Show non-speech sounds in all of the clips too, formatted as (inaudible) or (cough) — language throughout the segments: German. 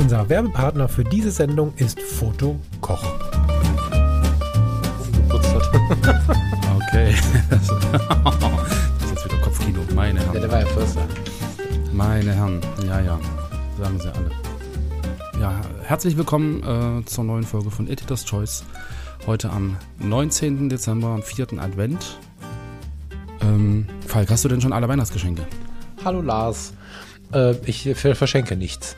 Unser Werbepartner für diese Sendung ist Foto Koch. Okay. Das ist jetzt wieder Kopfkino. Meine Herren. Ja, der war ja Förster. Meine Herren. Ja, ja. Sagen sie alle. Ja, herzlich willkommen äh, zur neuen Folge von Editor's Choice. Heute am 19. Dezember, am 4. Advent. Ähm, Falk, hast du denn schon alle Weihnachtsgeschenke? Hallo Lars. Äh, ich ver- verschenke nichts.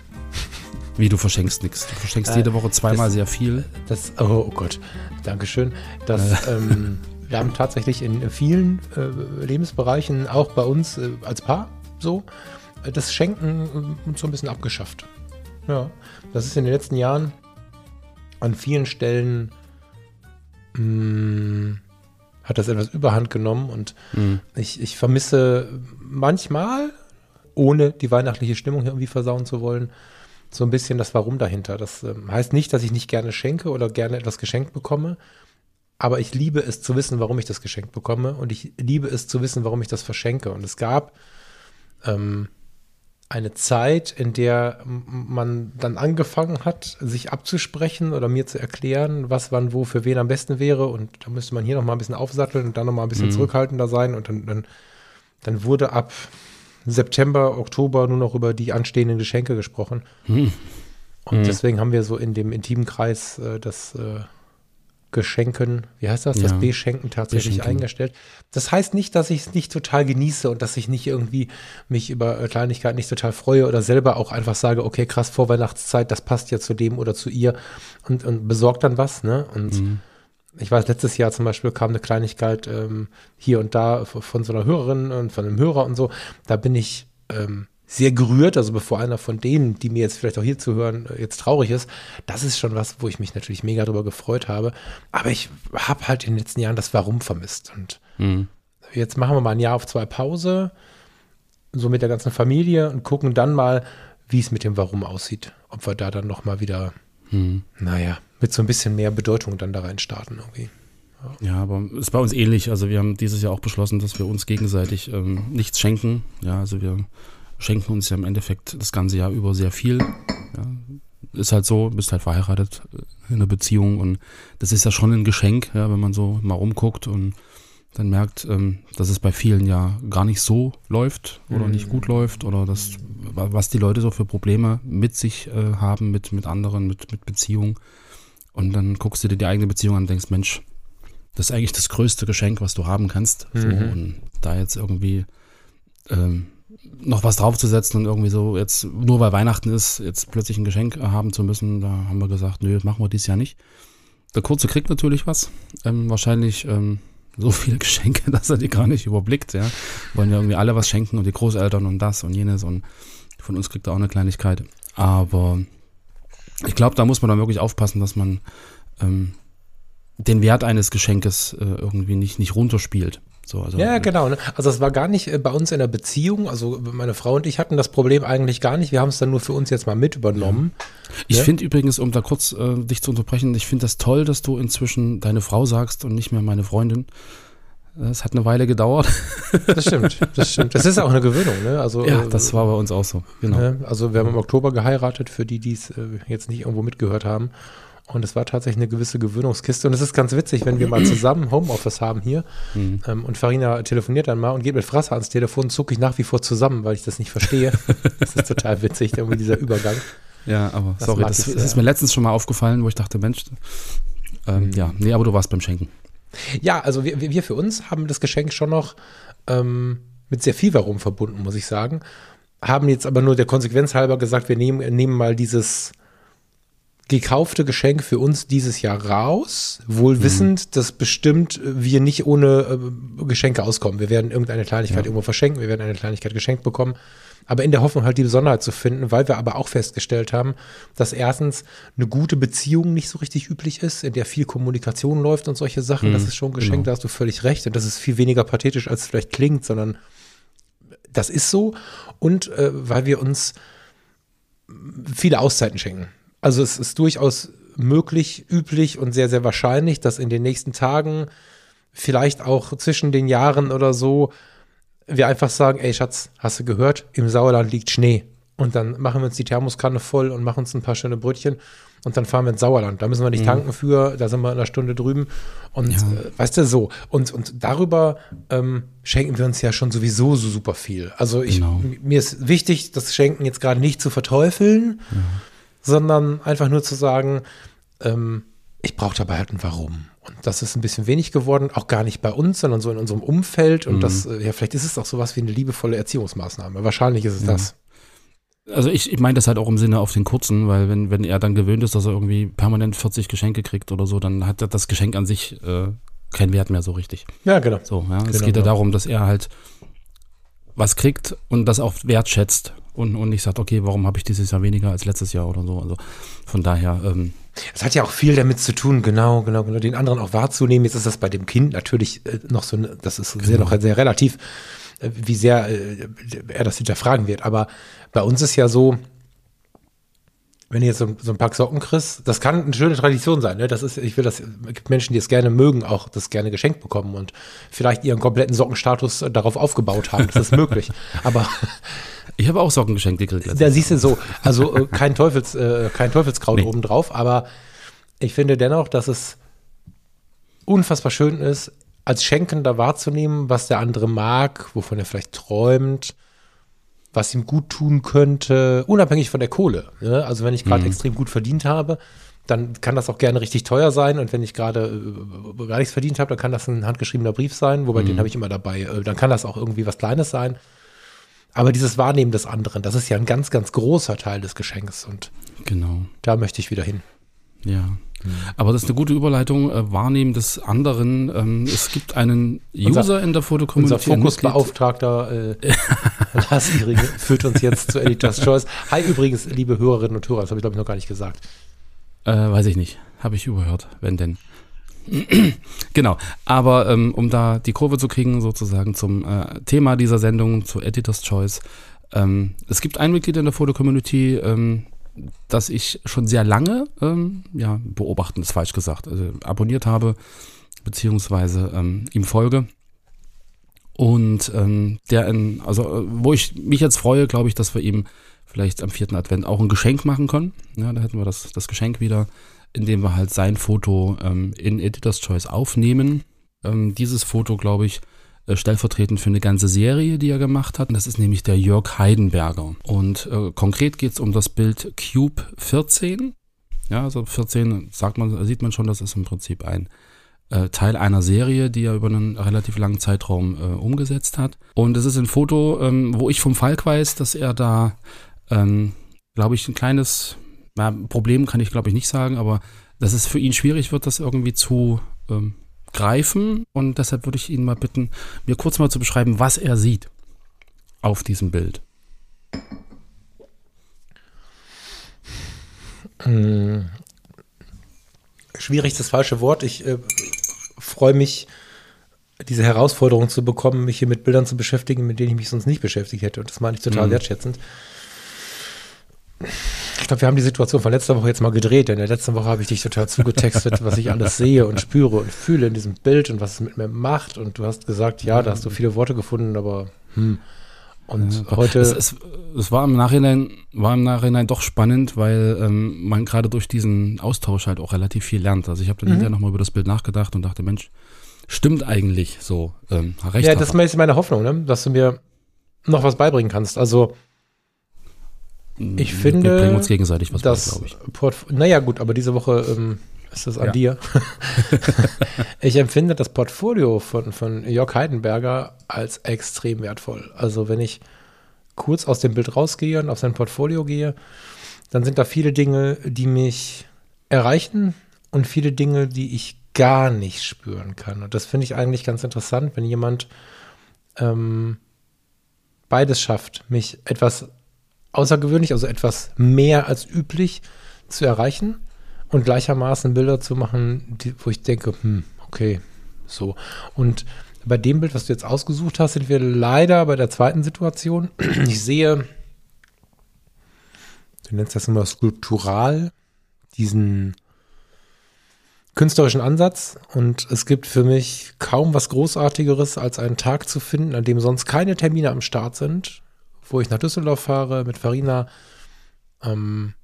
Wie, du verschenkst nichts. Du verschenkst Äh, jede Woche zweimal das- sehr viel. Das, oh, oh Gott, Dankeschön. Das, ähm, wir haben tatsächlich in vielen äh, Lebensbereichen, auch bei uns äh, als Paar, so, äh, das Schenken äh, uns so ein bisschen abgeschafft. Ja, das ist in den letzten Jahren an vielen Stellen mh, hat das etwas überhand genommen und Mhm. ich, ich vermisse manchmal, ohne die weihnachtliche Stimmung irgendwie versauen zu wollen, so ein bisschen das Warum dahinter. Das ähm, heißt nicht, dass ich nicht gerne schenke oder gerne etwas geschenkt bekomme, aber ich liebe es zu wissen, warum ich das geschenkt bekomme und ich liebe es zu wissen, warum ich das verschenke. Und es gab ähm, eine Zeit, in der man dann angefangen hat, sich abzusprechen oder mir zu erklären, was wann wo für wen am besten wäre. Und da müsste man hier noch mal ein bisschen aufsatteln und dann noch mal ein bisschen Mhm. zurückhaltender sein. Und dann, dann, dann wurde ab September, Oktober nur noch über die anstehenden Geschenke gesprochen. Hm. Und Mhm. deswegen haben wir so in dem intimen Kreis äh, das äh, Geschenken, wie heißt das, das Ja. Beschenken tatsächlich Beschenken. eingestellt. Das heißt nicht, dass ich es nicht total genieße und dass ich nicht irgendwie mich über äh, Kleinigkeiten nicht total freue oder selber auch einfach sage, okay, krass, Vorweihnachtszeit, das passt ja zu dem oder zu ihr und, und besorgt dann was, ne? Und Mhm. Ich weiß, letztes Jahr zum Beispiel kam eine Kleinigkeit ähm, hier und da von so einer Hörerin und von einem Hörer und so. Da bin ich ähm, sehr gerührt. Also bevor einer von denen, die mir jetzt vielleicht auch hier zuhören, äh, jetzt traurig ist, das ist schon was, wo ich mich natürlich mega drüber gefreut habe. Aber ich habe halt in den letzten Jahren das Warum vermisst. Und Mhm. jetzt machen wir mal ein Jahr auf zwei Pause, so mit der ganzen Familie und gucken dann mal, wie es mit dem Warum aussieht. Ob wir da dann noch mal wieder, Mhm. naja, mit so ein bisschen mehr Bedeutung dann da rein starten irgendwie. Ja, aber ist bei uns ähnlich. Also wir haben dieses Jahr auch beschlossen, dass wir uns gegenseitig ähm, nichts schenken. Ja, also wir schenken uns ja im Endeffekt das ganze Jahr über sehr viel. Ja, ist halt so, bist halt verheiratet äh, in einer Beziehung und das ist ja schon ein Geschenk, ja, wenn man so mal rumguckt und dann merkt, ähm, dass es bei vielen ja gar nicht so läuft oder nicht gut läuft oder das, wa- was die Leute so für Probleme mit sich äh, haben, mit, mit anderen, mit, mit Beziehungen. Und dann guckst du dir die eigene Beziehung an und denkst, Mensch, das ist eigentlich das größte Geschenk, was du haben kannst. So, Mhm. und da jetzt irgendwie ähm, noch was draufzusetzen und irgendwie so jetzt, nur weil Weihnachten ist, jetzt plötzlich ein Geschenk haben zu müssen, da haben wir gesagt, nö, machen wir dieses Jahr nicht. Der Kurze kriegt natürlich was. Ähm, wahrscheinlich ähm, so viele Geschenke, (laughs) dass er die gar nicht überblickt. Ja. Wollen ja irgendwie alle was schenken und die Großeltern und das und jenes und von uns kriegt er auch eine Kleinigkeit. Aber ich glaube, da muss man dann wirklich aufpassen, dass man ähm, den Wert eines Geschenkes äh, irgendwie nicht, nicht runterspielt. So, also, Ja, genau. Ne? Also es war gar nicht äh, bei uns in der Beziehung, also meine Frau und ich hatten das Problem eigentlich gar nicht. Wir haben es dann nur für uns jetzt mal mit übernommen. Ich Ja. finde übrigens, um da kurz äh, dich zu unterbrechen, ich finde das toll, dass du inzwischen deine Frau sagst und nicht mehr meine Freundin. Es hat eine Weile gedauert. Das stimmt, das (laughs) stimmt. Das ist auch eine Gewöhnung, ne? Also, Ja, äh, das war bei uns auch so. Genau. ne? Also wir haben im Oktober geheiratet, für die, die es äh, jetzt nicht irgendwo mitgehört haben. Und es war tatsächlich eine gewisse Gewöhnungskiste. Und es ist ganz witzig, wenn wir mal zusammen Homeoffice haben hier Mhm. ähm, und Farina telefoniert dann mal und geht mit Frasser ans Telefon, zucke ich nach wie vor zusammen, weil ich das nicht verstehe. das ist total witzig, irgendwie dieser Übergang. Ja, aber Das sorry, das, ich das ist mir letztens schon mal aufgefallen, wo ich dachte, Mensch, ähm, Mhm. ja, nee, aber du warst beim Schenken. Ja, also wir, wir für uns haben das Geschenk schon noch ähm, mit sehr viel Warum verbunden, muss ich sagen. Haben jetzt aber nur der Konsequenz halber gesagt, wir nehmen, nehmen mal dieses gekaufte Geschenk für uns dieses Jahr raus, wohl wissend, dass bestimmt wir nicht ohne äh, Geschenke auskommen. Wir werden irgendeine Kleinigkeit Ja. irgendwo verschenken, wir werden eine Kleinigkeit geschenkt bekommen. Aber in der Hoffnung halt die Besonderheit zu finden, weil wir aber auch festgestellt haben, dass erstens eine gute Beziehung nicht so richtig üblich ist, in der viel Kommunikation läuft und solche Sachen. das ist schon ein Geschenk, genau. da hast du völlig recht. Und das ist viel weniger pathetisch, als es vielleicht klingt, sondern das ist so. Und äh, weil wir uns viele Auszeiten schenken. Also es ist durchaus möglich, üblich und sehr, sehr wahrscheinlich, dass in den nächsten Tagen, vielleicht auch zwischen den Jahren oder so, wir einfach sagen, ey Schatz, hast du gehört, im Sauerland liegt Schnee. Und dann machen wir uns die Thermoskanne voll und machen uns ein paar schöne Brötchen und dann fahren wir ins Sauerland. Da müssen wir nicht tanken für, da sind wir in einer Stunde drüben. Und Ja. äh, weißt du, so. Und, und darüber ähm, schenken wir uns ja schon sowieso so super viel. Also ich, Genau. mir ist wichtig, das Schenken jetzt gerade nicht zu verteufeln, sondern einfach nur zu sagen, ähm, ich brauche dabei halt ein Warum. Und das ist ein bisschen wenig geworden, auch gar nicht bei uns, sondern so in unserem Umfeld. Und das, äh, ja, vielleicht ist es auch sowas wie eine liebevolle Erziehungsmaßnahme. Wahrscheinlich ist es das. Also ich, ich meine das halt auch im Sinne auf den kurzen, weil wenn, wenn er dann gewöhnt ist, dass er irgendwie permanent 40 Geschenke kriegt oder so, dann hat das Geschenk an sich äh, keinen Wert mehr so richtig. Ja, genau. So, ja. es Genau, geht ja ja. darum, dass er halt was kriegt und das auch wertschätzt und, und nicht sagt, okay, warum habe ich dieses Jahr weniger als letztes Jahr oder so. Also von daher, ähm, Es hat ja auch viel damit zu tun, genau, genau, genau, den anderen auch wahrzunehmen. Jetzt ist das bei dem Kind natürlich äh, noch so, eine- das ist sehr noch sehr relativ, äh, wie sehr äh, er das hinterfragen wird. Aber bei uns ist ja so, wenn du jetzt so, so ein Pack Socken kriegst, das kann eine schöne Tradition sein. Ne? Das ist, ich will das, es gibt Menschen, die es gerne mögen, auch das gerne geschenkt bekommen und vielleicht ihren kompletten Sockenstatus äh, darauf aufgebaut haben. Das ist möglich. (laughs) Aber ich habe auch Socken geschenkt gekriegt. da siehst du so, also äh, kein Teufels, äh, kein Teufelskraut Nee. obendrauf, aber ich finde dennoch, dass es unfassbar schön ist, als Schenkender wahrzunehmen, was der andere mag, wovon er vielleicht träumt, was ihm gut tun könnte, unabhängig von der Kohle. Ne? Also wenn ich gerade extrem gut verdient habe, dann kann das auch gerne richtig teuer sein. Und wenn ich gerade äh, gar nichts verdient habe, dann kann das ein handgeschriebener Brief sein, wobei den habe ich immer dabei. Äh, dann kann das auch irgendwie was Kleines sein. Aber dieses Wahrnehmen des anderen, das ist ja ein ganz, ganz großer Teil des Geschenks. Und Genau. da möchte ich wieder hin. Ja. Aber das ist eine gute Überleitung, äh, Wahrnehmen des anderen. Ähm, es gibt einen User Unser- in der Fotocommunity. Unser Fokusbeauftragter äh, (laughs) Lars Iring führt uns jetzt zu Editor's Choice. Hi übrigens, liebe Hörerinnen und Hörer, das habe ich glaube ich noch gar nicht gesagt. Äh, weiß ich nicht. Habe ich überhört, wenn denn. (clears throat) genau. Aber ähm, um da die Kurve zu kriegen, sozusagen zum äh, Thema dieser Sendung, zu Editor's Choice. Ähm, es gibt ein Mitglied in der Foto-Community, ähm, das ich schon sehr lange, ähm, ja, beobachten ist falsch gesagt, also abonniert habe, beziehungsweise ähm, ihm folge. Und ähm, der in, also äh, wo ich mich jetzt freue, glaube ich, dass wir ihm vielleicht am vierten Advent auch ein Geschenk machen können. Ja, da hätten wir das, das Geschenk wieder, indem wir halt sein Foto ähm, in Editor's Choice aufnehmen. Ähm, dieses Foto, glaube ich, stellvertretend für eine ganze Serie, die er gemacht hat. Das ist nämlich der Jörg Heidenberger. Und äh, konkret geht es um das Bild Cube 14. Ja, also 14 sagt man, sieht man schon, das ist im Prinzip ein äh, Teil einer Serie, die er über einen relativ langen Zeitraum äh, umgesetzt hat. Und es ist ein Foto, ähm, wo ich vom Falk weiß, dass er da, ähm, glaube ich, ein kleines na, Problem kann ich, glaube ich, nicht sagen, aber dass es für ihn schwierig wird, das irgendwie zu ähm, greifen. Und deshalb würde ich ihn mal bitten, mir kurz mal zu beschreiben, was er sieht auf diesem Bild. Schwierig ist das falsche Wort. Ich äh, freue mich, diese Herausforderung zu bekommen, mich hier mit Bildern zu beschäftigen, mit denen ich mich sonst nicht beschäftigt hätte. Und das meine ich total wertschätzend. Ich glaube, wir haben die Situation von letzter Woche jetzt mal gedreht. Denn in der letzten Woche habe ich dich total zugetextet, was ich alles sehe und spüre und fühle in diesem Bild und was es mit mir macht. Und du hast gesagt, ja, da hast du viele Worte gefunden, aber hm. Und heute. Es, es, es war im Nachhinein, war im Nachhinein doch spannend, weil ähm, man gerade durch diesen Austausch halt auch relativ viel lernt. Also ich habe dann Mhm. hinterher nochmal über das Bild nachgedacht und dachte, Mensch, stimmt eigentlich so. Ähm, recht ja, das ist meine Hoffnung, ne? dass du mir noch was beibringen kannst. Also, ich finde, Wir bringen uns gegenseitig was bei, das glaube ich. Naja, gut, aber diese Woche ähm, ist es an Ja. dir. (laughs) (laughs) ich empfinde das Portfolio von, von Jörg Heidenberger als extrem wertvoll. Also, wenn ich kurz aus dem Bild rausgehe und auf sein Portfolio gehe, dann sind da viele Dinge, die mich erreichen und viele Dinge, die ich gar nicht spüren kann. Und das finde ich eigentlich ganz interessant, wenn jemand ähm, beides schafft, mich etwas außergewöhnlich, also etwas mehr als üblich zu erreichen und gleichermaßen Bilder zu machen, die, wo ich denke, hm, okay, so. Und bei dem Bild, was du jetzt ausgesucht hast, sind wir leider bei der zweiten Situation. (clears throat) Ich sehe, du nennst das immer skulptural, diesen künstlerischen Ansatz und es gibt für mich kaum was Großartigeres, als einen Tag zu finden, an dem sonst keine Termine am Start sind, wo ich nach Düsseldorf fahre mit Farina, ähm,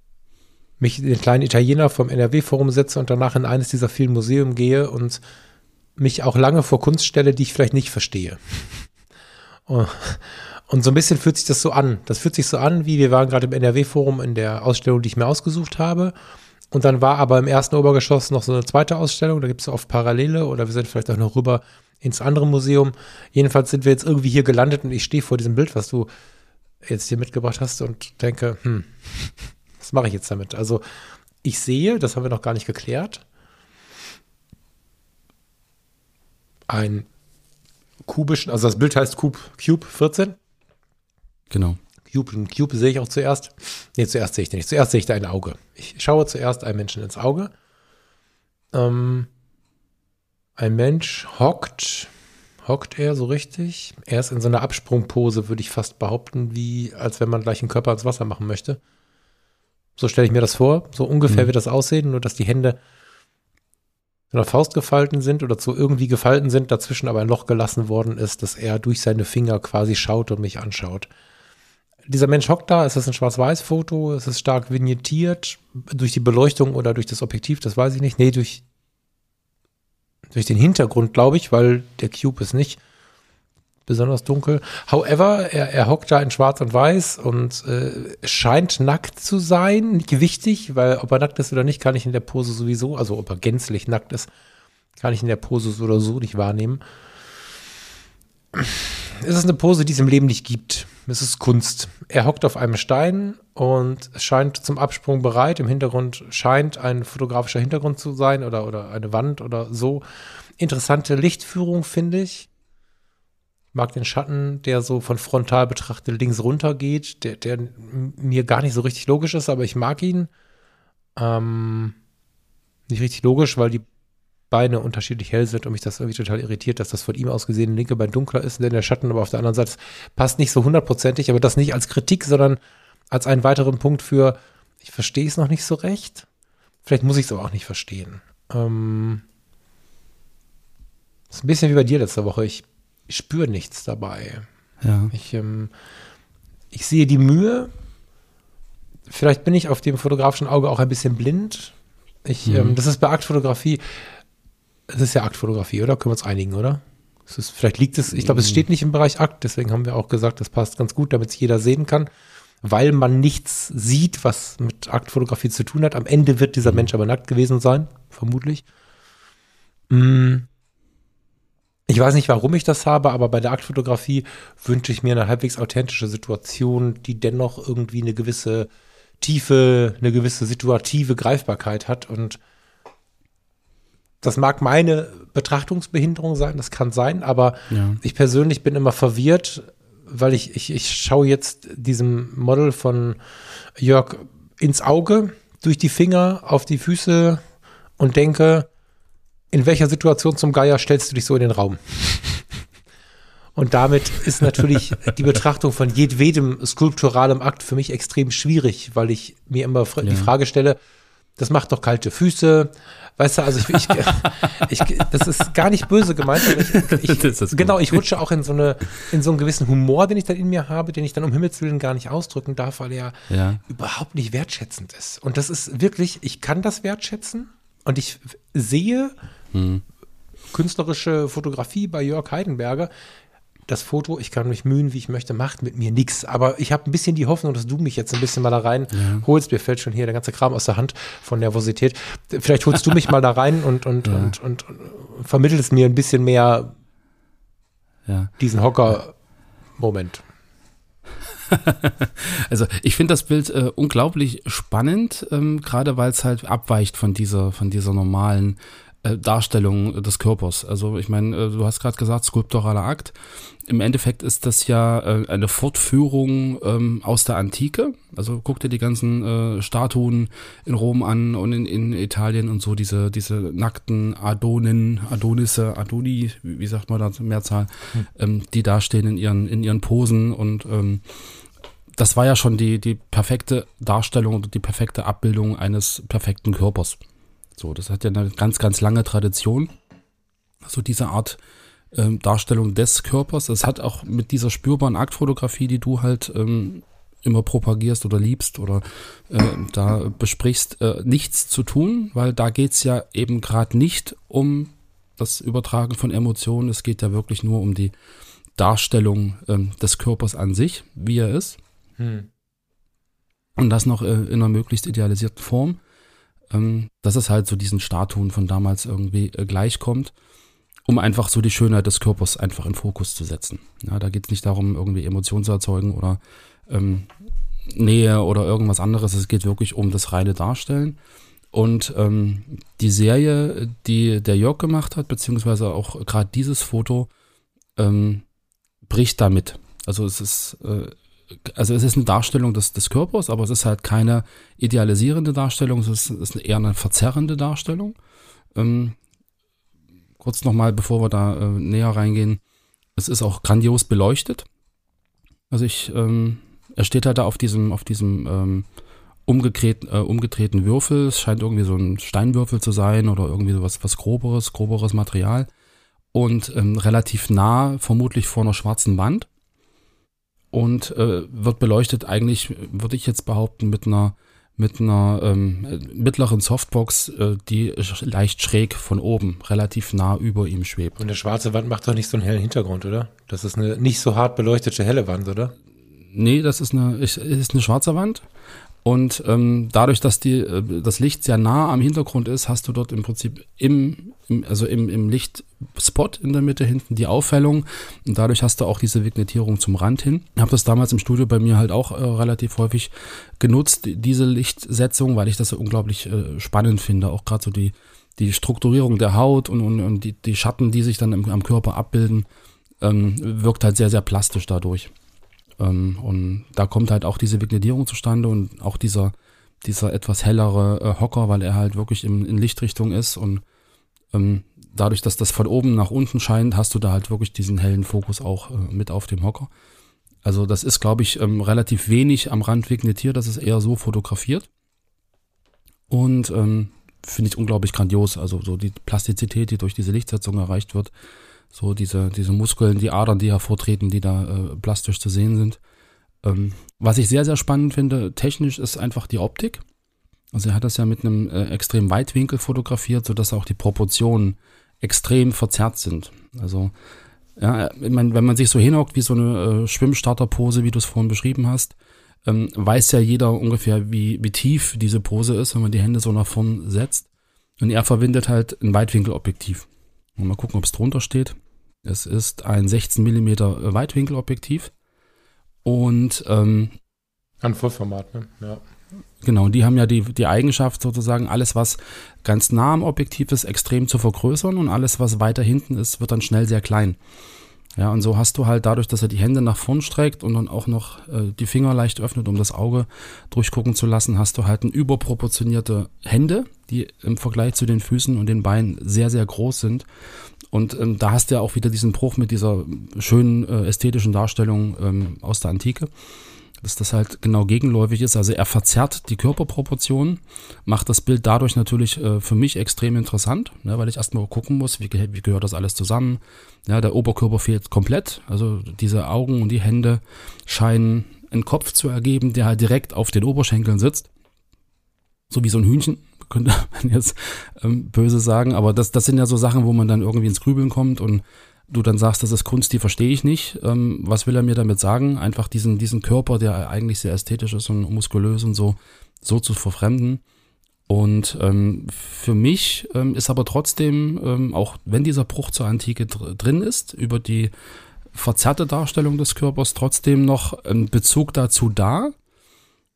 mich in den kleinen Italiener vom NRW-Forum setze und danach in eines dieser vielen Museen gehe und mich auch lange vor Kunst stelle, die ich vielleicht nicht verstehe. (laughs) Und so ein bisschen fühlt sich das so an. Das fühlt sich so an, wie wir waren gerade im NRW-Forum in der Ausstellung, die ich mir ausgesucht habe. Und dann war aber im ersten Obergeschoss noch so eine zweite Ausstellung, da gibt es oft Parallele oder wir sind vielleicht auch noch rüber ins andere Museum. Jedenfalls sind wir jetzt irgendwie hier gelandet und ich stehe vor diesem Bild, was du jetzt hier mitgebracht hast und denke, hm, was mache ich jetzt damit? Also ich sehe, das haben wir noch gar nicht geklärt, ein kubischen, also das Bild heißt Cube, Cube 14. Genau. Cube, einen Cube sehe ich auch zuerst. Nee, zuerst sehe ich den nicht. Zuerst sehe ich da ein Auge. Ich schaue zuerst einem Menschen ins Auge. Ähm, ein Mensch hockt, hockt er so richtig. Er ist in so einer Absprungpose, würde ich fast behaupten, wie als wenn man gleich einen Körper ins Wasser machen möchte. So stelle ich mir das vor. So ungefähr Mhm. wird das aussehen, nur dass die Hände in der Faust gefalten sind oder so irgendwie gefalten sind, dazwischen aber ein Loch gelassen worden ist, dass er durch seine Finger quasi schaut und mich anschaut dieser Mensch hockt da, es ist ein Schwarz-Weiß-Foto, es ist stark vignettiert, durch die Beleuchtung oder durch das Objektiv, das weiß ich nicht. Nee, durch, durch den Hintergrund, glaube ich, weil der Cube ist nicht besonders dunkel. However, er, er hockt da in Schwarz und Weiß und äh, scheint nackt zu sein. Nicht wichtig, weil ob er nackt ist oder nicht, kann ich in der Pose sowieso, also ob er gänzlich nackt ist, kann ich in der Pose so oder so nicht wahrnehmen. Es ist eine Pose, die es im Leben nicht gibt. Ist Kunst. Er hockt auf einem Stein und scheint zum Absprung bereit. Im Hintergrund scheint ein fotografischer Hintergrund zu sein oder, oder eine Wand oder so. Interessante Lichtführung, finde ich. Mag den Schatten, der so von frontal betrachtet links runter geht, der, der mir gar nicht so richtig logisch ist, aber ich mag ihn. Ähm, nicht richtig logisch, weil die Beine unterschiedlich hell sind und mich das irgendwie total irritiert, dass das von ihm aus gesehen linke Bein dunkler ist, denn der Schatten aber auf der anderen Seite passt nicht so hundertprozentig, aber das nicht als Kritik, sondern als einen weiteren Punkt für, ich verstehe es noch nicht so recht. Vielleicht muss ich es aber auch nicht verstehen. Ähm, ist ein bisschen wie bei dir letzte Woche. Ich, ich spüre nichts dabei. Ja. Ich, ähm, ich sehe die Mühe. Vielleicht bin ich auf dem fotografischen Auge auch ein bisschen blind. Ich, Mhm. ähm, das ist bei Aktfotografie. Es ist ja Aktfotografie, oder? Können wir uns einigen, oder? Ist, vielleicht liegt es, ich glaube, es steht nicht im Bereich Akt, deswegen haben wir auch gesagt, das passt ganz gut, damit es jeder sehen kann, weil man nichts sieht, was mit Aktfotografie zu tun hat. Am Ende wird dieser Mensch aber nackt gewesen sein, vermutlich. Mm. Ich weiß nicht, warum ich das habe, aber bei der Aktfotografie wünsche ich mir eine halbwegs authentische Situation, die dennoch irgendwie eine gewisse Tiefe, eine gewisse situative Greifbarkeit hat. Und das mag meine Betrachtungsbehinderung sein, das kann sein, aber Ja. ich persönlich bin immer verwirrt, weil ich, ich, ich schaue jetzt diesem Model von Jörg ins Auge, durch die Finger, auf die Füße und denke, in welcher Situation zum Geier stellst du dich so in den Raum? (laughs) Und damit ist natürlich die Betrachtung von jedwedem skulpturalem Akt für mich extrem schwierig, weil ich mir immer fr- die Ja. Frage stelle, das macht doch kalte Füße. Weißt du, also ich, ich, (laughs) ich das ist gar nicht böse gemeint. Ich, (laughs) ich, genau, ich rutsche auch in so eine, in so einen gewissen Humor, den ich dann in mir habe, den ich dann um Himmels Willen gar nicht ausdrücken darf, weil er Ja. überhaupt nicht wertschätzend ist. Und das ist wirklich, ich kann das wertschätzen und ich sehe Hm. künstlerische Fotografie bei Jörg Heidenberger. Das Foto, ich kann mich mühen, wie ich möchte, macht mit mir nichts. Aber ich habe ein bisschen die Hoffnung, dass du mich jetzt ein bisschen mal da rein holst. Mir fällt schon hier der ganze Kram aus der Hand von Nervosität. Vielleicht holst du mich mal da rein und, und, (laughs) und, und, und vermittelst mir ein bisschen mehr Ja. diesen Hocker-Moment. (laughs) also ich finde das Bild äh, unglaublich spannend, ähm, gerade weil es halt abweicht von dieser, von dieser normalen Darstellung des Körpers. Also ich meine, äh, du hast gerade gesagt, skulpturaler Akt. Im Endeffekt ist das ja äh, eine Fortführung ähm, aus der Antike. Also guck dir die ganzen äh, Statuen in Rom an und in, in Italien und so, diese, diese nackten Adonen, Adonisse, Adoni, wie, wie sagt man da Mehrzahl, hm. ähm, die da stehen in ihren, in ihren Posen und ähm, das war ja schon die, die perfekte Darstellung oder die perfekte Abbildung eines perfekten Körpers. So, das hat ja eine ganz, ganz lange Tradition. So diese Art ähm, Darstellung des Körpers. Das hat auch mit dieser spürbaren Aktfotografie, die du halt ähm, immer propagierst oder liebst oder äh, da besprichst, äh, nichts zu tun, weil da geht's ja eben gerade nicht um das Übertragen von Emotionen. Es geht ja wirklich nur um die Darstellung ähm, des Körpers an sich, wie er ist. Hm. Und das noch äh, in einer möglichst idealisierten Form ähm, dass es halt so diesen Statuen von damals irgendwie äh, gleichkommt, um einfach so die Schönheit des Körpers einfach in Fokus zu setzen. Ja, da geht es nicht darum, irgendwie Emotionen zu erzeugen oder ähm, Nähe oder irgendwas anderes. Es geht wirklich um das reine Darstellen. Und ähm, die Serie, die der Jörg gemacht hat, beziehungsweise auch gerade dieses Foto, ähm, bricht damit. Also es ist äh, also es ist eine Darstellung des, des Körpers, aber es ist halt keine idealisierende Darstellung, es ist, ist eher eine verzerrende Darstellung. Ähm, kurz nochmal, bevor wir da äh, näher reingehen, es ist auch grandios beleuchtet. Also ich, ähm, er steht halt da auf diesem, auf diesem ähm, umgedrehten, äh, umgedrehten Würfel. Es scheint irgendwie so ein Steinwürfel zu sein oder irgendwie so was, was groberes, groberes Material. Und ähm, relativ nah, vermutlich vor einer schwarzen Wand und äh, wird beleuchtet eigentlich, würde ich jetzt behaupten, mit einer mit einer ähm, mittleren Softbox, äh, die leicht schräg von oben, relativ nah über ihm schwebt. Und eine schwarze Wand macht doch nicht so einen hellen Hintergrund, oder? Das ist eine nicht so hart beleuchtete helle Wand, oder? Nee, das ist eine, ist, ist eine schwarze Wand. Und ähm, dadurch, dass die, äh, das Licht sehr nah am Hintergrund ist, hast du dort im Prinzip im, im also im, im Lichtspot in der Mitte hinten die Aufhellung und dadurch hast du auch diese Vignettierung zum Rand hin. Ich habe das damals im Studio bei mir halt auch äh, relativ häufig genutzt, diese Lichtsetzung, weil ich das so unglaublich äh, spannend finde. Auch gerade so die, die Strukturierung der Haut und, und, und die, die Schatten, die sich dann im, am Körper abbilden, ähm, wirkt halt sehr, sehr plastisch dadurch. Ähm, und da kommt halt auch diese Vignettierung zustande und auch dieser, dieser etwas hellere äh, Hocker, weil er halt wirklich im, in Lichtrichtung ist und ähm, dadurch, dass das von oben nach unten scheint, hast du da halt wirklich diesen hellen Fokus auch äh, mit auf dem Hocker. Also das ist, glaube ich, ähm, relativ wenig am Rand vignettiert, das ist eher so fotografiert. Und ähm, finde ich unglaublich grandios. Also so die Plastizität, die durch diese Lichtsetzung erreicht wird, so diese, diese Muskeln, die Adern, die hervortreten, die da äh, plastisch zu sehen sind. Ähm, was ich sehr, sehr spannend finde, technisch ist einfach die Optik. Also er hat das ja mit einem äh, extrem Weitwinkel fotografiert, sodass auch die Proportionen extrem verzerrt sind. Also, ja, ich meine, wenn man sich so hinhockt wie so eine äh, Schwimmstarterpose, wie du es vorhin beschrieben hast, ähm, weiß ja jeder ungefähr, wie, wie tief diese Pose ist, wenn man die Hände so nach vorn setzt. Und er verwendet halt ein Weitwinkelobjektiv. Mal gucken, ob es drunter steht. Es ist ein 16 mm Weitwinkelobjektiv. Und ähm, ein Vollformat, ne? Ja. Genau, die haben ja die, die Eigenschaft sozusagen, alles, was ganz nah am Objektiv ist, extrem zu vergrößern und alles, was weiter hinten ist, wird dann schnell sehr klein. Ja, und so hast du halt dadurch, dass er die Hände nach vorn streckt und dann auch noch äh, die Finger leicht öffnet, um das Auge durchgucken zu lassen, hast du halt ein überproportionierte Hände, die im Vergleich zu den Füßen und den Beinen sehr, sehr groß sind. Und ähm, da hast du ja auch wieder diesen Bruch mit dieser schönen äh, ästhetischen Darstellung ähm, aus der Antike dass das halt genau gegenläufig ist. Also er verzerrt die Körperproportionen, macht das Bild dadurch natürlich äh, für mich extrem interessant, ne, weil ich erstmal gucken muss, wie, wie, gehört das alles zusammen. Ja, der Oberkörper fehlt komplett, also diese Augen und die Hände scheinen einen Kopf zu ergeben, der halt direkt auf den Oberschenkeln sitzt. So wie so ein Hühnchen, könnte (laughs) man jetzt ähm, böse sagen, aber das, das sind ja so Sachen, wo man dann irgendwie ins Grübeln kommt und du dann sagst, das ist Kunst, die verstehe ich nicht. Ähm, was will er mir damit sagen? Einfach diesen, diesen Körper, der eigentlich sehr ästhetisch ist und muskulös und so, so zu verfremden. Und ähm, für mich ähm, ist aber trotzdem, ähm, auch wenn dieser Bruch zur Antike dr drin ist, über die verzerrte Darstellung des Körpers trotzdem noch ein Bezug dazu da.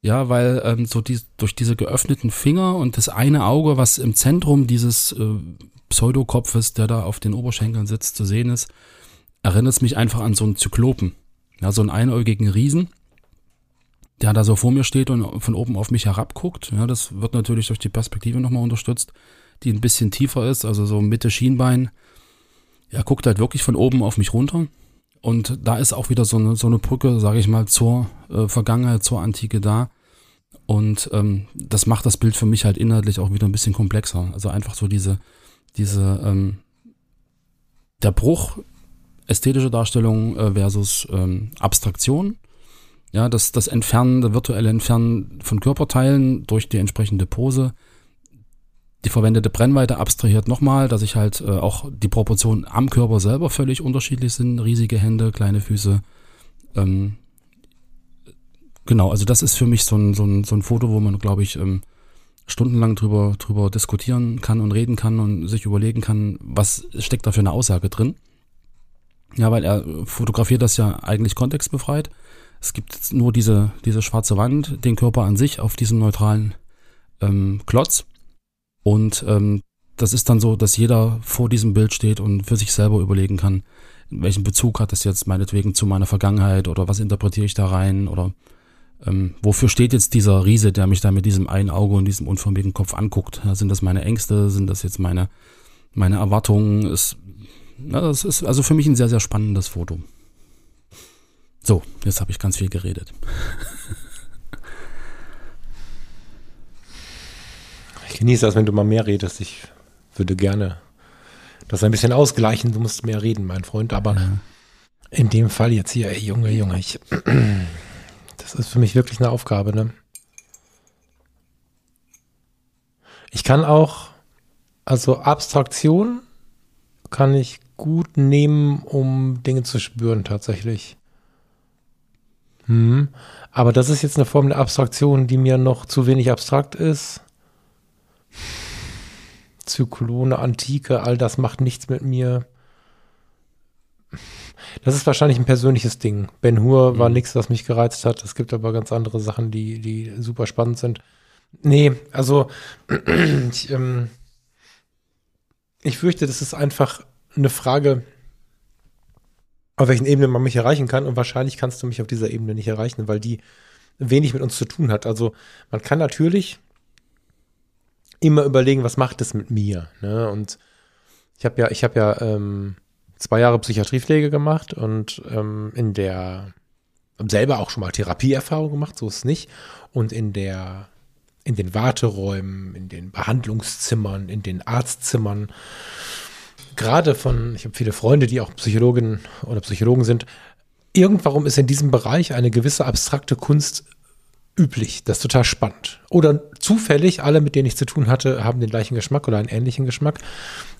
Ja, weil ähm, so die, durch diese geöffneten Finger und das eine Auge, was im Zentrum dieses äh, Pseudokopfes, der da auf den Oberschenkeln sitzt, zu sehen ist, erinnert es mich einfach an so einen Zyklopen. Ja, so einen einäugigen Riesen, der da so vor mir steht und von oben auf mich herabguckt. Ja, das wird natürlich durch die Perspektive nochmal unterstützt, die ein bisschen tiefer ist, also so Mitte Schienbein. Er guckt halt wirklich von oben auf mich runter. Und da ist auch wieder so eine, so eine Brücke, sage ich mal, zur äh, Vergangenheit, zur Antike da. Und ähm, das macht das Bild für mich halt inhaltlich auch wieder ein bisschen komplexer. Also einfach so diese, diese, ähm, der Bruch ästhetische Darstellung äh, versus ähm, Abstraktion. Ja, das, das Entfernen, das virtuelle Entfernen von Körperteilen durch die entsprechende Pose die verwendete Brennweite abstrahiert nochmal, dass ich halt äh, auch die Proportionen am Körper selber völlig unterschiedlich sind. Riesige Hände, kleine Füße. Ähm, genau, also das ist für mich so ein, so ein, so ein Foto, wo man, glaube ich, ähm, stundenlang drüber, drüber diskutieren kann und reden kann und sich überlegen kann, was steckt da für eine Aussage drin. Ja, weil er fotografiert das ja eigentlich kontextbefreit. Es gibt nur diese, diese schwarze Wand, den Körper an sich auf diesem neutralen ähm, Klotz. Und ähm, das ist dann so, dass jeder vor diesem Bild steht und für sich selber überlegen kann, welchen Bezug hat das jetzt meinetwegen zu meiner Vergangenheit oder was interpretiere ich da rein oder ähm, wofür steht jetzt dieser Riese, der mich da mit diesem einen Auge und diesem unförmigen Kopf anguckt? Ja, sind das meine Ängste? Sind das jetzt meine, meine Erwartungen? Ist, na, das ist also für mich ein sehr, sehr spannendes Foto. So, jetzt habe ich ganz viel geredet. (laughs) Ich genieße das, wenn du mal mehr redest. Ich würde gerne das ein bisschen ausgleichen. Du musst mehr reden, mein Freund. Aber ja. in dem Fall jetzt hier, ey, Junge, Junge, ich, (clears throat) das ist für mich wirklich eine Aufgabe, ne? Ich kann auch, also Abstraktion kann ich gut nehmen, um Dinge zu spüren, tatsächlich. Hm. Aber das ist jetzt eine Form der Abstraktion, die mir noch zu wenig abstrakt ist. Zyklone, Antike, all das macht nichts mit mir. Das ist wahrscheinlich ein persönliches Ding. Ben Hur war mhm. nichts, was mich gereizt hat. Es gibt aber ganz andere Sachen, die, die super spannend sind. Nee, also (clears throat) ich, ähm, ich fürchte, das ist einfach eine Frage, auf welchen Ebene man mich erreichen kann. Und wahrscheinlich kannst du mich auf dieser Ebene nicht erreichen, weil die wenig mit uns zu tun hat. Also man kann natürlich immer überlegen, was macht es mit mir. Ne? Und ich habe ja, ich habe ja ähm, zwei Jahre Psychiatriepflege gemacht und ähm, in der selber auch schon mal Therapieerfahrung gemacht, so ist es nicht. Und in der in den Warteräumen, in den Behandlungszimmern, in den Arztzimmern, gerade von, ich habe viele Freunde, die auch Psychologinnen oder Psychologen sind, irgendwann ist in diesem Bereich eine gewisse abstrakte Kunst üblich. Das ist total spannend. Oder zufällig, alle, mit denen ich zu tun hatte, haben den gleichen Geschmack oder einen ähnlichen Geschmack.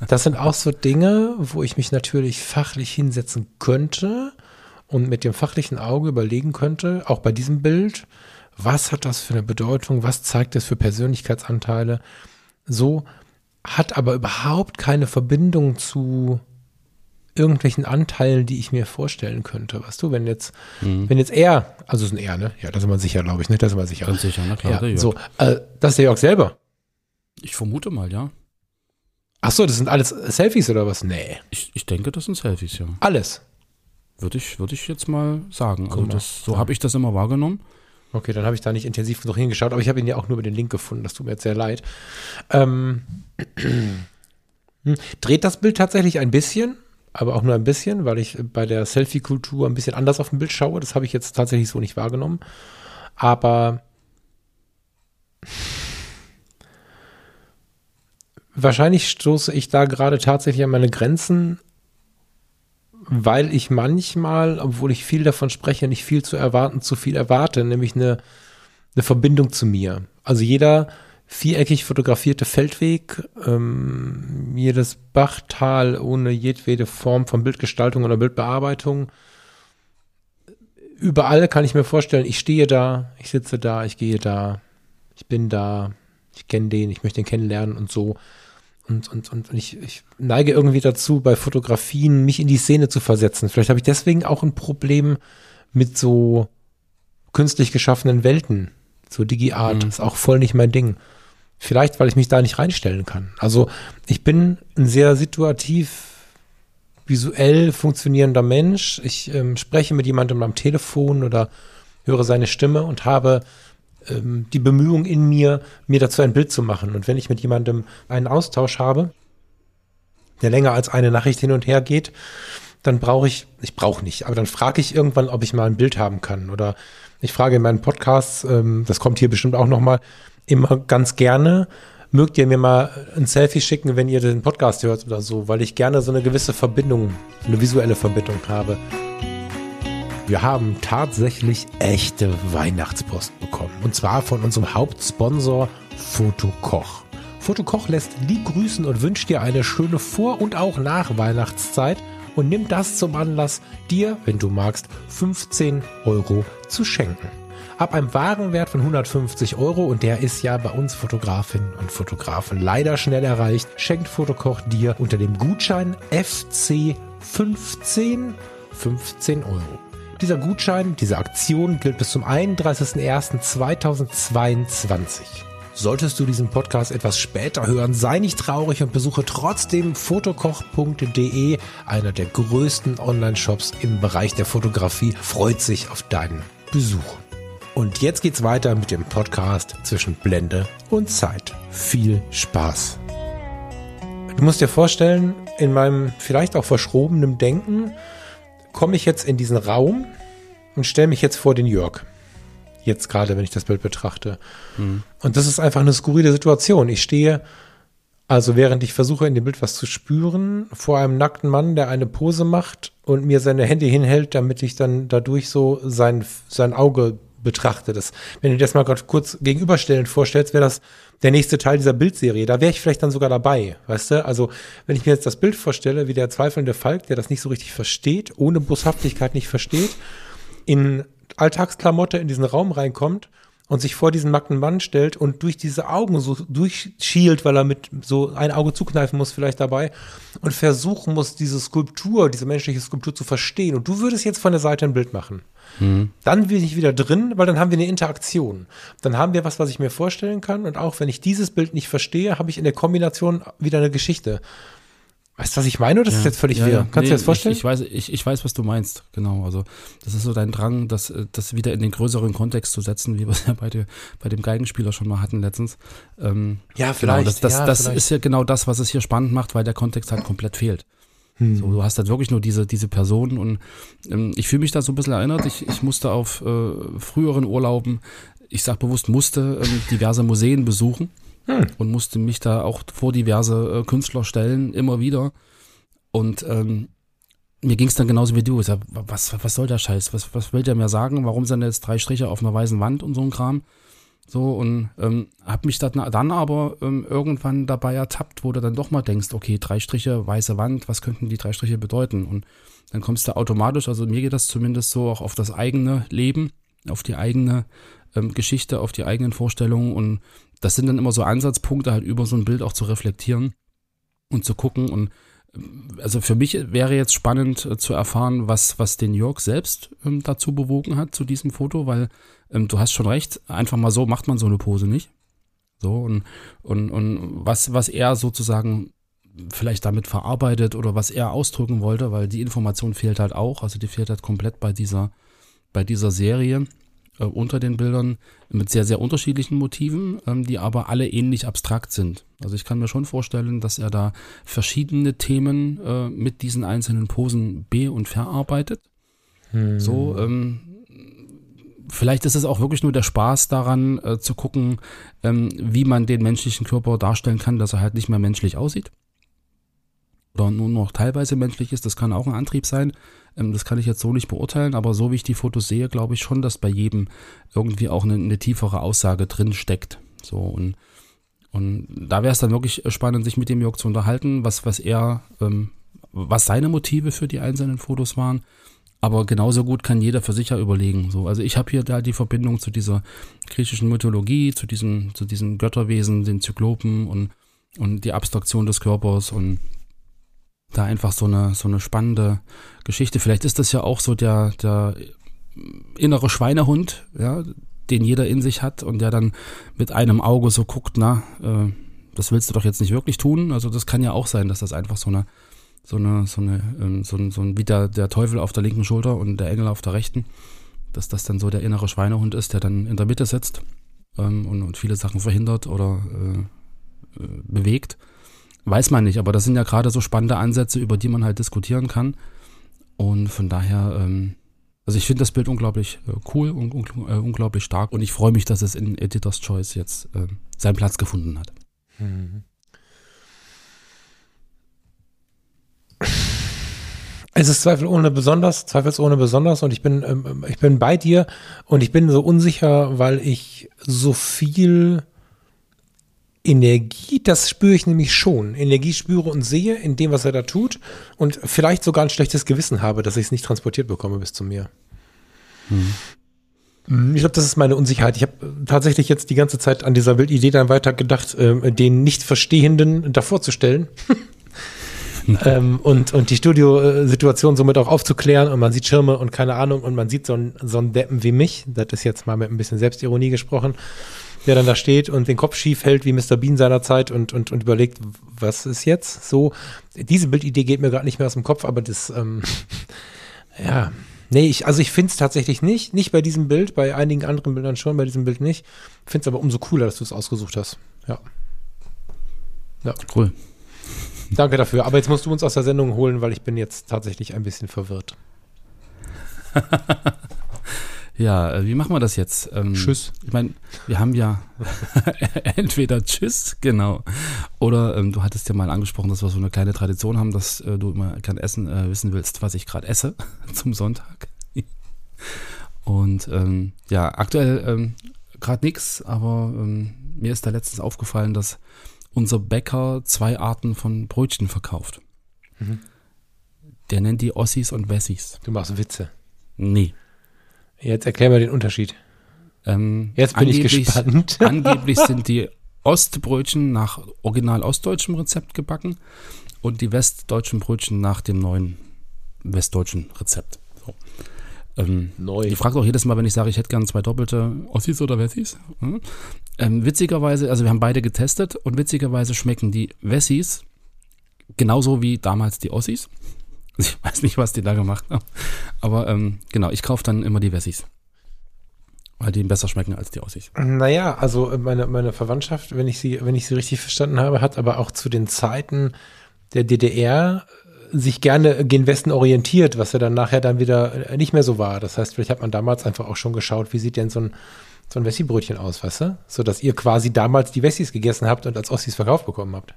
Das sind auch so Dinge, wo ich mich natürlich fachlich hinsetzen könnte und mit dem fachlichen Auge überlegen könnte, auch bei diesem Bild, was hat das für eine Bedeutung, was zeigt es für Persönlichkeitsanteile. So hat aber überhaupt keine Verbindung zu irgendwelchen Anteilen, die ich mir vorstellen könnte. Weißt du, wenn jetzt, mhm. wenn jetzt er, also ist ein er, ne? Ja, da sind wir sicher, glaube ich, ne? Da sind wir sicher. Ganz sicher, na klar. Ja, so, äh, das ist der Jörg selber. Ich vermute mal, ja. Ach so, das sind alles Selfies oder was? Nee. Ich, ich denke, das sind Selfies, ja. Alles. Würde ich, würde ich jetzt mal sagen. Also das, so ja. habe ich das immer wahrgenommen. Okay, dann habe ich da nicht intensiv noch hingeschaut, aber ich habe ihn ja auch nur über den Link gefunden. Das tut mir jetzt sehr leid. Ähm, (clears throat) dreht das Bild tatsächlich ein bisschen? Aber auch nur ein bisschen, weil ich bei der Selfie-Kultur ein bisschen anders auf dem Bild schaue. Das habe ich jetzt tatsächlich so nicht wahrgenommen. Aber wahrscheinlich stoße ich da gerade tatsächlich an meine Grenzen, weil ich manchmal, obwohl ich viel davon spreche, nicht viel zu erwarten, zu viel erwarte, nämlich eine, eine Verbindung zu mir. Also jeder viereckig fotografierte Feldweg, ähm, jedes Bachtal ohne jedwede Form von Bildgestaltung oder Bildbearbeitung. Überall kann ich mir vorstellen, ich stehe da, ich sitze da, ich gehe da, ich bin da, ich kenne den, ich möchte ihn kennenlernen und so. Und, und, und ich, ich neige irgendwie dazu, bei Fotografien mich in die Szene zu versetzen. Vielleicht habe ich deswegen auch ein Problem mit so künstlich geschaffenen Welten. So Digi-Art Mhm. ist auch voll nicht mein Ding. Vielleicht, weil ich mich da nicht reinstellen kann. Also ich bin ein sehr situativ visuell funktionierender Mensch. Ich ähm, spreche mit jemandem am Telefon oder höre seine Stimme und habe ähm, die Bemühung in mir, mir dazu ein Bild zu machen. Und wenn ich mit jemandem einen Austausch habe, der länger als eine Nachricht hin und her geht, dann brauche ich, ich brauche nicht, aber dann frage ich irgendwann, ob ich mal ein Bild haben kann. Oder ich frage in meinen Podcasts, ähm, das kommt hier bestimmt auch nochmal, immer ganz gerne, mögt ihr mir mal ein Selfie schicken, wenn ihr den Podcast hört oder so, weil ich gerne so eine gewisse Verbindung, eine visuelle Verbindung habe. Wir haben tatsächlich echte Weihnachtspost bekommen. Und zwar von unserem Hauptsponsor Fotokoch. Fotokoch lässt lieb grüßen und wünscht dir eine schöne Vor- und auch Nach-Weihnachtszeit und nimmt das zum Anlass, dir, wenn du magst, 15 Euro zu schenken. Ab einem Warenwert von 150 Euro, und der ist ja bei uns Fotografinnen und Fotografen leider schnell erreicht, schenkt Fotokoch dir unter dem Gutschein FC15 15 Euro. Dieser Gutschein, diese Aktion gilt bis zum 31.01.2022. Solltest du diesen Podcast etwas später hören, sei nicht traurig und besuche trotzdem fotokoch.de, einer der größten Online-Shops im Bereich der Fotografie, freut sich auf deinen Besuch. Und jetzt geht's weiter mit dem Podcast zwischen Blende und Zeit. Viel Spaß. Du musst dir vorstellen, in meinem vielleicht auch verschrobenen Denken komme ich jetzt in diesen Raum und stelle mich jetzt vor den Jörg. Jetzt gerade, wenn ich das Bild betrachte. Und das ist einfach eine skurrile Situation. Ich stehe, also während ich versuche, in dem Bild was zu spüren, vor einem nackten Mann, der eine Pose macht und mir seine Hände hinhält, damit ich dann dadurch so sein, sein Auge betrachte. Das, wenn du dir das mal kurz gegenüberstellend vorstellst, wäre das der nächste Teil dieser Bildserie. Da wäre ich vielleicht dann sogar dabei, weißt du? Also, wenn ich mir jetzt das Bild vorstelle, wie der zweifelnde Falk, der das nicht so richtig versteht, ohne Boshaftigkeit nicht versteht, in Alltagsklamotte in diesen Raum reinkommt und sich vor diesen nackten Mann stellt und durch diese Augen so durchschielt, weil er mit so ein Auge zukneifen muss vielleicht dabei und versuchen muss, diese Skulptur, diese menschliche Skulptur zu verstehen. Und du würdest jetzt von der Seite ein Bild machen. Dann bin ich wieder drin, weil dann haben wir eine Interaktion. Dann haben wir was, was ich mir vorstellen kann. Und auch wenn ich dieses Bild nicht verstehe, habe ich in der Kombination wieder eine Geschichte. Weißt du, was ich meine? Oder das ist jetzt völlig Ja, wirr. ja. Kannst du Nee, dir das vorstellen? Ich, ich, weiß, ich, ich weiß, was du meinst, genau. Also das ist so dein Drang, das, äh, das wieder in den größeren Kontext zu setzen, wie wir es ja bei, der, bei dem Geigenspieler schon mal hatten letztens. Ähm, ja, genau, vielleicht. das, das, ja, das vielleicht. ist ja genau das, was es hier spannend macht, weil der Kontext halt komplett fehlt. Hm. So, du hast halt wirklich nur diese, diese Person und ähm, ich fühle mich da so ein bisschen erinnert. Ich, ich musste auf äh, früheren Urlauben, ich sag bewusst musste, ähm, diverse Museen besuchen Hm. und musste mich da auch vor diverse äh, Künstler stellen, immer wieder. Und ähm, mir ging es dann genauso wie du. Ich sag, was, was soll der Scheiß? Was, was will der mir sagen? Warum sind jetzt drei Striche auf einer weißen Wand und so ein Kram? So, und ähm, hab mich dann, aber ähm, irgendwann dabei ertappt, wo du dann doch mal denkst, okay, drei Striche, weiße Wand, was könnten die drei Striche bedeuten? Und dann kommst du automatisch, also mir geht das zumindest so auch auf das eigene Leben, auf die eigene ähm, Geschichte, auf die eigenen Vorstellungen und das sind dann immer so Ansatzpunkte, halt über so ein Bild auch zu reflektieren und zu gucken und also für mich wäre jetzt spannend äh, zu erfahren, was, was den Jörg selbst ähm, dazu bewogen hat, zu diesem Foto, weil ähm, du hast schon recht, einfach mal so macht man so eine Pose nicht. So, und, und, und was, was er sozusagen vielleicht damit verarbeitet oder was er ausdrücken wollte, weil die Information fehlt halt auch, also die fehlt halt komplett bei dieser, bei dieser Serie äh, unter den Bildern mit sehr, sehr unterschiedlichen Motiven, ähm, die aber alle ähnlich abstrakt sind. Also ich kann mir schon vorstellen, dass er da verschiedene Themen äh, mit diesen einzelnen Posen be- und verarbeitet. So, ähm, vielleicht ist es auch wirklich nur der Spaß daran äh, zu gucken, ähm, wie man den menschlichen Körper darstellen kann, dass er halt nicht mehr menschlich aussieht. Oder nur noch teilweise menschlich ist, das kann auch ein Antrieb sein. Ähm, das kann ich jetzt so nicht beurteilen, aber so wie ich die Fotos sehe, glaube ich schon, dass bei jedem irgendwie auch eine, eine tiefere Aussage drin steckt. So und und da wäre es dann wirklich spannend, sich mit dem Jörg zu unterhalten, was, was er, ähm, was seine Motive für die einzelnen Fotos waren. Aber genauso gut kann jeder für sich ja überlegen. So, also ich habe hier da die Verbindung zu dieser griechischen Mythologie, zu diesen, zu diesen Götterwesen, den Zyklopen und und die Abstraktion des Körpers und da einfach so eine, so eine spannende Geschichte. Vielleicht ist das ja auch so der, der innere Schweinehund, ja, den jeder in sich hat und der dann mit einem Auge so guckt, na, äh, das willst du doch jetzt nicht wirklich tun. Also das kann ja auch sein, dass das einfach so eine, so eine, so eine, ähm, so ein, so ein, wie der, der Teufel auf der linken Schulter und der Engel auf der rechten, dass das dann so der innere Schweinehund ist, der dann in der Mitte sitzt ähm, und, und viele Sachen verhindert oder äh, äh, bewegt. Weiß man nicht, aber das sind ja gerade so spannende Ansätze, über die man halt diskutieren kann. Und von daher, ähm, also ich finde das Bild unglaublich äh, cool und un äh, unglaublich stark und ich freue mich, dass es in Editor's Choice jetzt äh, seinen Platz gefunden hat. Mhm. Es ist zweifelsohne besonders, zweifelsohne besonders und ich bin, ähm, ich bin bei dir und ich bin so unsicher, weil ich so viel Energie, das spüre ich nämlich schon. Energie spüre und sehe in dem, was er da tut und vielleicht sogar ein schlechtes Gewissen habe, dass ich es nicht transportiert bekomme bis zu mir. Hm. Ich glaube, das ist meine Unsicherheit. Ich habe tatsächlich jetzt die ganze Zeit an dieser Bildidee dann weiter gedacht, äh, den Nicht-Verstehenden davor zu stellen. (laughs) ähm, und, und die Studiosituation somit auch aufzuklären und man sieht Schirme und keine Ahnung und man sieht so einen so einen Deppen wie mich, das ist jetzt mal mit ein bisschen Selbstironie gesprochen, der dann da steht und den Kopf schief hält wie Mr. Bean seinerzeit und, und, und überlegt, was ist jetzt so. Diese Bildidee geht mir gerade nicht mehr aus dem Kopf, aber das, ähm, (laughs) ja, nee, ich, also ich finde es tatsächlich nicht, nicht bei diesem Bild, bei einigen anderen Bildern schon, bei diesem Bild nicht. Finde es aber umso cooler, dass du es ausgesucht hast. Ja. Ja. Cool. Danke dafür. Aber jetzt musst du uns aus der Sendung holen, weil ich bin jetzt tatsächlich ein bisschen verwirrt. (laughs) Ja, äh, wie machen wir das jetzt? Ähm, tschüss. Ich meine, wir haben ja (laughs) entweder Tschüss, genau. Oder ähm, du hattest ja mal angesprochen, dass wir so eine kleine Tradition haben, dass äh, du immer kein Essen äh, wissen willst, was ich gerade esse (laughs) zum Sonntag. Und ähm, ja, aktuell ähm, gerade nichts, aber ähm, mir ist da letztens aufgefallen, dass unser Bäcker zwei Arten von Brötchen verkauft. Mhm. Der nennt die Ossis und Wessis. Du machst Witze. Nee. Jetzt erklär mir den Unterschied. Ähm, Jetzt bin ich gespannt. (laughs) angeblich sind die Ostbrötchen nach original ostdeutschem Rezept gebacken und die westdeutschen Brötchen nach dem neuen westdeutschen Rezept. So. Ähm, Neu. Die fragt auch jedes Mal, wenn ich sage, ich hätte gerne zwei doppelte Ossis oder Wessis. Hm? Ähm, witzigerweise, also wir haben beide getestet und witzigerweise schmecken die Wessis genauso wie damals die Ossis. (laughs) Ich weiß nicht, was die da gemacht haben. Aber ähm, genau, ich kaufe dann immer die Wessis. Weil die besser schmecken als die Aussies. Naja, also äh, meine, meine Verwandtschaft, wenn ich sie, wenn ich sie richtig verstanden habe, hat aber auch zu den Zeiten der DDR äh, sich gerne gen Westen orientiert, was ja dann nachher dann wieder äh, nicht mehr so war. Das heißt, vielleicht hat man damals einfach auch schon geschaut, wie sieht denn so ein, so ein Wessi-Brötchen aus, weißt du? So dass ihr quasi damals die Wessis gegessen habt und als Ossis verkauft bekommen habt.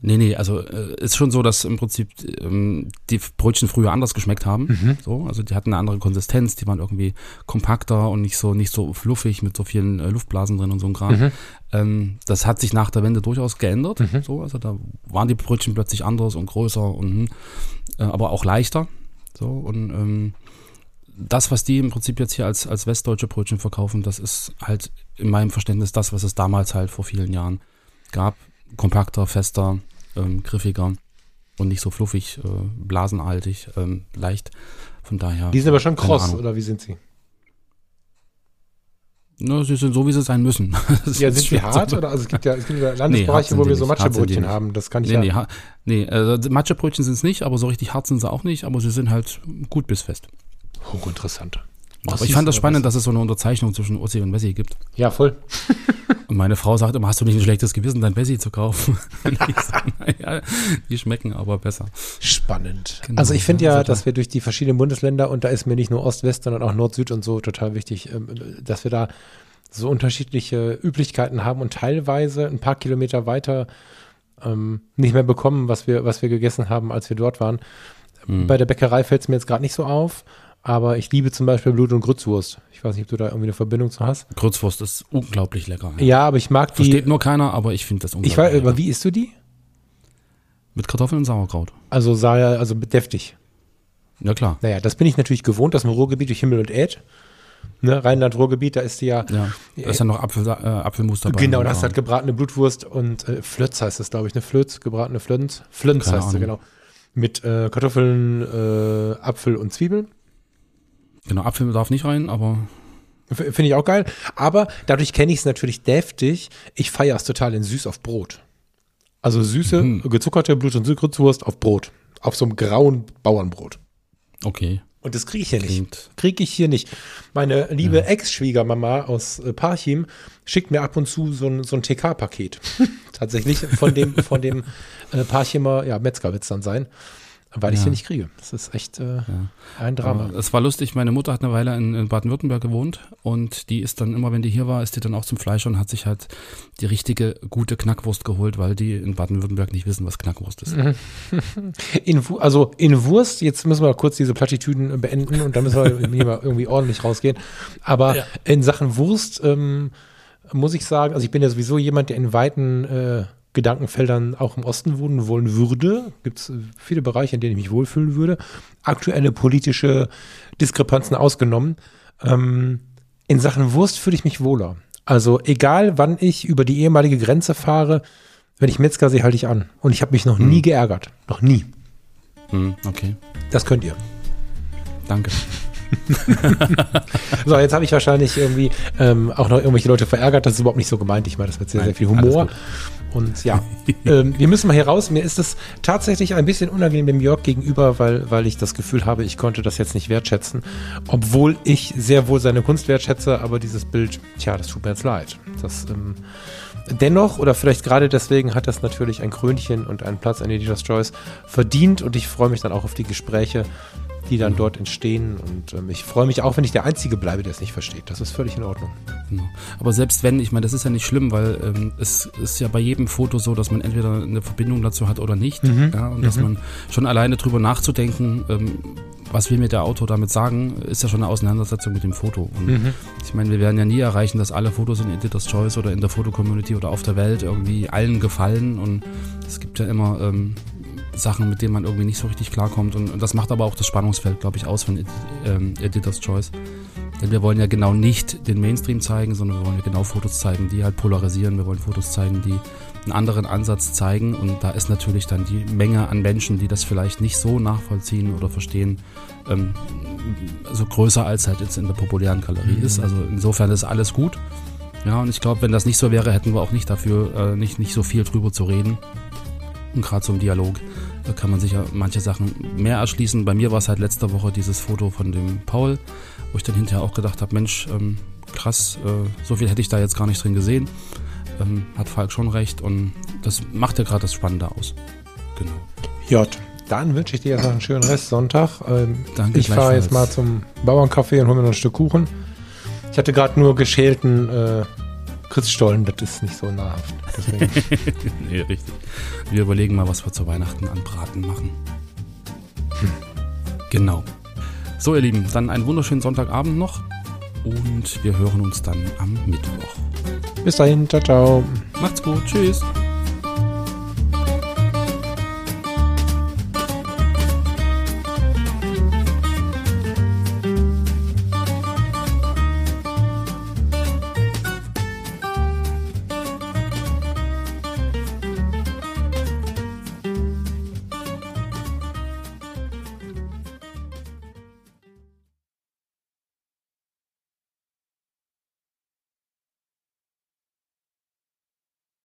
Nee, nee, also äh, ist schon so, dass im Prinzip ähm, die Brötchen früher anders geschmeckt haben. Mhm. So, also die hatten eine andere Konsistenz, die waren irgendwie kompakter und nicht so nicht so fluffig mit so vielen äh, Luftblasen drin und so ein Kram. Mhm. Ähm, das hat sich nach der Wende durchaus geändert. Mhm. So, also da waren die Brötchen plötzlich anders und größer und äh, aber auch leichter. So und ähm, das, was die im Prinzip jetzt hier als, als westdeutsche Brötchen verkaufen, das ist halt in meinem Verständnis das, was es damals halt vor vielen Jahren gab kompakter, fester, ähm, griffiger und nicht so fluffig, äh, blasenhaltig, ähm, leicht. Von daher. Die sind aber schon kross, oder wie sind sie? Na, sie sind so, wie sie sein müssen. (laughs) ja, sind sie hart? Oder? Also es gibt ja, es gibt ja (laughs) Landesbereiche, nee, wo wir so Matschebrötchen haben. Das kann ich nee, ja. Nee, nee äh, Matschebrötchen sind es nicht, aber so richtig hart sind sie auch nicht, aber sie sind halt gut bis fest. Hochinteressant. Aber ich fand das spannend, dass es so eine Unterzeichnung zwischen Ossi und Wessi gibt. Ja, voll. (laughs) und meine Frau sagt immer, hast du nicht ein schlechtes Gewissen, dein Wessi zu kaufen? (laughs) naja, die schmecken aber besser. Spannend. Genau, also ich finde ja, dass wir durch die verschiedenen Bundesländer, und da ist mir nicht nur Ost-West, sondern auch Nord-Süd und so total wichtig, ähm, dass wir da so unterschiedliche Üblichkeiten haben und teilweise ein paar Kilometer weiter ähm, nicht mehr bekommen, was wir, was wir gegessen haben, als wir dort waren. Mhm. Bei der Bäckerei fällt es mir jetzt gerade nicht so auf. Aber ich liebe zum Beispiel Blut- und Grützwurst. Ich weiß nicht, ob du da irgendwie eine Verbindung zu hast. Grützwurst ist unglaublich lecker. Ja, ja aber ich mag die. Versteht nur keiner, aber ich finde das unglaublich Ich weiß, lecker. aber wie isst du die? Mit Kartoffeln und Sauerkraut. Also also deftig. Ja, klar. Naja, das bin ich natürlich gewohnt, das im Ruhrgebiet durch Himmel und Erd. ne, Rheinland-Ruhrgebiet, da ist die ja. Ja, da ist ja noch Apfel, äh, Apfelmus dabei. Genau, da hast du halt gebratene Blutwurst und äh, Flötz heißt es, glaube ich, ne? Flötz, gebratene Flönz. Flönz Keine heißt sie, genau. Mit äh, Kartoffeln, äh, Apfel und Zwiebeln. Genau, Apfel darf nicht rein, aber Finde ich auch geil. Aber dadurch kenne ich es natürlich deftig. Ich feiere es total in süß auf Brot. Also süße, Mhm. gezuckerte Blut- und Süßwurst auf Brot. Auf so einem grauen Bauernbrot. okay. Und das kriege ich hier nicht. Klingt, Kriege ich hier nicht. Meine liebe Ex-Schwiegermama aus äh, Parchim schickt mir ab und zu so ein, so ein TK-Paket. (laughs) Tatsächlich von dem, von dem äh, Parchimer, ja, Metzger wird es dann sein. Weil ich Ja. hier nicht kriege. Das ist echt äh, ein Drama. es war lustig, meine Mutter hat eine Weile in, in Baden-Württemberg gewohnt und die ist dann immer, wenn die hier war, ist die dann auch zum Fleisch und hat sich halt die richtige, gute Knackwurst geholt, weil die in Baden-Württemberg nicht wissen, was Knackwurst ist. (laughs) In, also in Wurst, jetzt müssen wir kurz diese Plattitüden beenden und dann müssen wir (laughs) hier mal irgendwie ordentlich rausgehen. Aber Ja. in Sachen Wurst ähm, muss ich sagen, also ich bin ja sowieso jemand, der in weiten äh, Gedankenfeldern auch im Osten wohnen wollen würde. Gibt es viele Bereiche, in denen ich mich wohlfühlen würde. Aktuelle politische Diskrepanzen ausgenommen. Ähm, in Sachen Wurst fühle ich mich wohler. Also egal, wann ich über die ehemalige Grenze fahre, wenn ich Metzger sehe, halte ich an. Und ich habe mich noch nie geärgert. Noch nie. Hm, okay, Das könnt ihr. danke. (laughs) So, jetzt habe ich wahrscheinlich irgendwie ähm, auch noch irgendwelche Leute verärgert. Das ist überhaupt nicht so gemeint. Ich meine, das wird sehr, Nein, sehr viel Humor. Und ja, ähm, wir müssen mal hier raus. Mir ist es tatsächlich ein bisschen unangenehm dem Jörg gegenüber, weil, weil ich das Gefühl habe, ich konnte das jetzt nicht wertschätzen. Obwohl ich sehr wohl seine Kunst wertschätze, aber dieses Bild, tja, das tut mir jetzt leid. Das, ähm, dennoch, oder vielleicht gerade deswegen, hat das natürlich ein Krönchen und einen Platz an Editor's Choice verdient. Und ich freue mich dann auch auf die Gespräche, die dann dort entstehen. Und ähm, ich freue mich auch, wenn ich der Einzige bleibe, der es nicht versteht. Das ist völlig in Ordnung. Genau. Aber selbst wenn, ich meine, das ist ja nicht schlimm, weil ähm, es ist ja bei jedem Foto so, dass man entweder eine Verbindung dazu hat oder nicht. Ja, und dass man schon alleine drüber nachzudenken, ähm, was will mir der Autor damit sagen, ist ja schon eine Auseinandersetzung mit dem Foto. Und ich meine, wir werden ja nie erreichen, dass alle Fotos in Editor's Choice oder in der Fotocommunity oder auf der Welt irgendwie allen gefallen. Und es gibt ja immer ähm, Sachen, mit denen man irgendwie nicht so richtig klarkommt. Und, und das macht aber auch das Spannungsfeld, glaube ich, aus von ähm, Editor's Choice. Denn wir wollen ja genau nicht den Mainstream zeigen, sondern wir wollen ja genau Fotos zeigen, die halt polarisieren. Wir wollen Fotos zeigen, die einen anderen Ansatz zeigen. Und da ist natürlich dann die Menge an Menschen, die das vielleicht nicht so nachvollziehen oder verstehen, ähm, so größer als halt jetzt in der populären Galerie ist. Also insofern ist alles gut. Ja, und ich glaube, wenn das nicht so wäre, hätten wir auch nicht dafür, äh, nicht, nicht so viel drüber zu reden. Und gerade so im Dialog da kann man sich ja manche Sachen mehr erschließen. Bei mir war es halt letzte Woche dieses Foto von dem Paul, wo ich dann hinterher auch gedacht habe, Mensch, ähm, krass, äh, so viel hätte ich da jetzt gar nicht drin gesehen. Ähm, hat Falk schon recht und das macht ja gerade das Spannende aus. Genau. J. Dann wünsche ich dir jetzt noch einen schönen Rest Sonntag. Ähm, Danke, ich fahre jetzt mal zum Bauerncafé und hole mir noch ein Stück Kuchen. Ich hatte gerade nur geschälten äh, Christstollen, das ist nicht so nahrhaft. (laughs) Nee, richtig. Wir überlegen mal, was wir zu Weihnachten an Braten machen. Genau. So, ihr Lieben, dann einen wunderschönen Sonntagabend noch und wir hören uns dann am Mittwoch. Bis dahin, ciao, ciao. Macht's gut, tschüss.